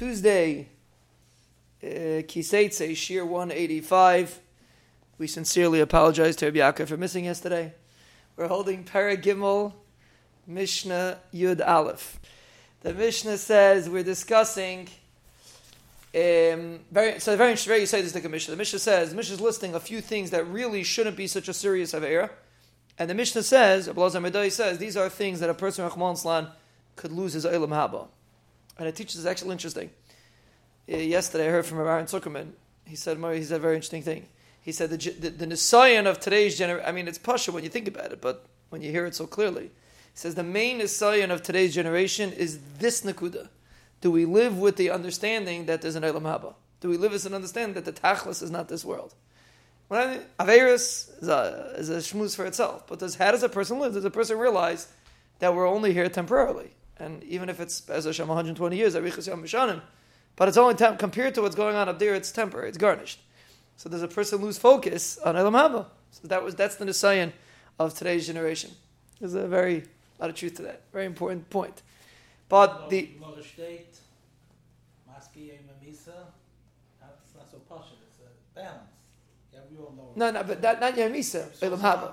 Tuesday, uh, Ki Seitzei, Shir 185. We sincerely apologize to Rabbi for missing yesterday. We're holding Perek Gimel, Mishnah Yud Aleph. The Mishnah says we're discussing. Um, very, so very interesting. You say this like a Mishnah. The Mishnah says the Mishnah is listing a few things that really shouldn't be such a serious avera, and the Mishnah says, Abelazar Medai says these are things that a person Rahman Slan could lose his Olam Haba, and it teaches actually interesting. Yesterday I heard from Aaron Zuckerman. He said he said a very interesting thing. He said the the, the Nisayan of today's generation. I mean, it's pasha when you think about it, but when you hear it so clearly, he says the main Nisayan of today's generation is this nakuda do we live with the understanding that there's an Olam Haba? Do we live with an understanding that the Tachlis is not this world? When I, Averis is a, is a shmuz for itself, but does, how does a person live? Does a person realize that we're only here temporarily? And even if it's, as Hashem, 120 years, Arichas Yom Mishanim, but it's only temp- compared to what's going on up there, it's temporary, it's gornisht. So does a person lose focus on Olam Haba? So that was, that's the Nisayan of today's generation. There's a very lot of truth to that. Very important point. But the No, no, but that, not Yemisa. Olam Haba.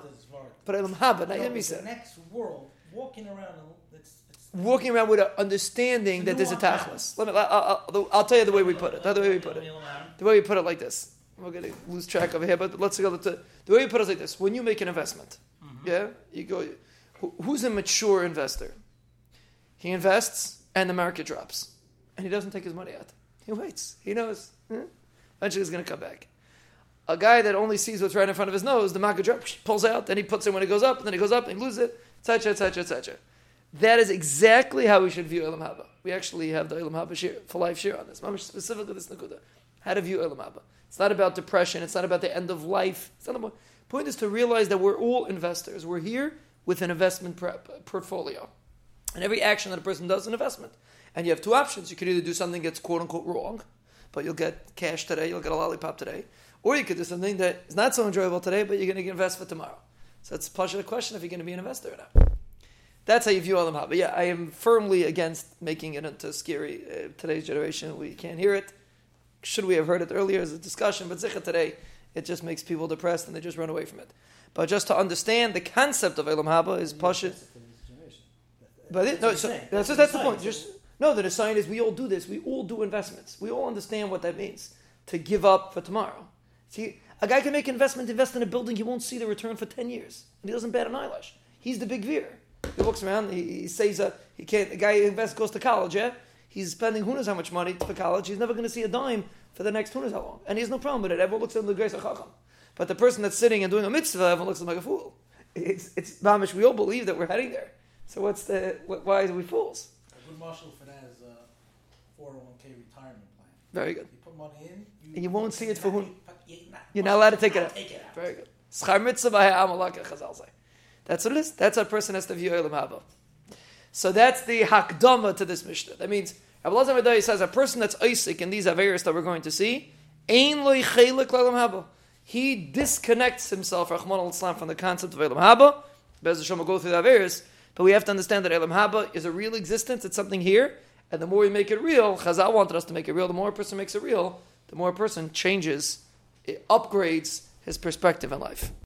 But Olam Haba, not Yemisa. The next world, walking around, it's, it's walking around with an understanding that there's a tachlis. Let me. I'll, I'll, I'll, tell you the way we put it. The way we put it. The way we put it like this. We're going to lose track over here, but let's go to the way we put it like this. When you make an investment, mm-hmm. yeah, you go. Who's a mature investor? He invests and the market drops. And he doesn't take his money out. He waits. He knows. Hmm? Eventually he's going to come back. A guy that only sees what's right in front of his nose, the market drops, pulls out, then he puts it when it goes up, and then it goes up and he loses it, etc., etc., etc. That is exactly how we should view Olam Haba. We actually have the Olam Haba shir, for life share on this. Specifically this Nakuda. How to view Olam Haba. It's not about depression. It's not about the end of life. It's not about, the point is to realize that we're all investors. We're here with an investment portfolio. And every action that a person does is an investment. And you have two options. You could either do something that's quote unquote wrong, but you'll get cash today, you'll get a lollipop today. Or you could do something that is not so enjoyable today, but you're going to invest for tomorrow. So it's a question if you're going to be an investor or not. That's how you view Olam Haba. Yeah, I am firmly against making it into scary. Uh, today's generation, we can't hear it. Should we have heard it earlier as a discussion? But Zikha today, it just makes people depressed and they just run away from it. But just to understand the concept of Olam Haba is Pasha. But it, no, so that's, that's, that's the point. Just no, the sign is we all do this. We all do investments. We all understand what that means to give up for tomorrow. See, a guy can make investment, invest in a building, he won't see the return for ten years, and he doesn't bat an eyelash. He's the big veer. He looks around. He, he says uh, he can't. The guy invests goes to college. Yeah, he's spending who knows how much money for college. He's never going to see a dime for the next who knows how long, and he has no problem with it. Everyone looks at him the grace of chacham. But the person that's sitting and doing a mitzvah, everyone looks at him like a fool. It's it's mamish. We all believe that we're heading there. So what's the why are we fools? A good mashal for that is a 401k retirement plan. Very good. You put money in, you and you won't see it for who. You're not allowed to take it out. Take it out. Very good. Schar mitzvah That's what it is. That's how a person has to view Olam Haba. So that's the hakdama to this Mishnah. That means Abelazar Madai says a person that's Isaac in these Averis that we're going to see, Ein loy chelik Olam Haba. He disconnects himself, Rahman al from the concept of Olam Haba. Bez Hashem will go through the Averis. But we have to understand that Olam Haba is a real existence. It's something here. And the more we make it real, Chazal wanted us to make it real, the more a person makes it real, the more a person changes, it upgrades his perspective in life.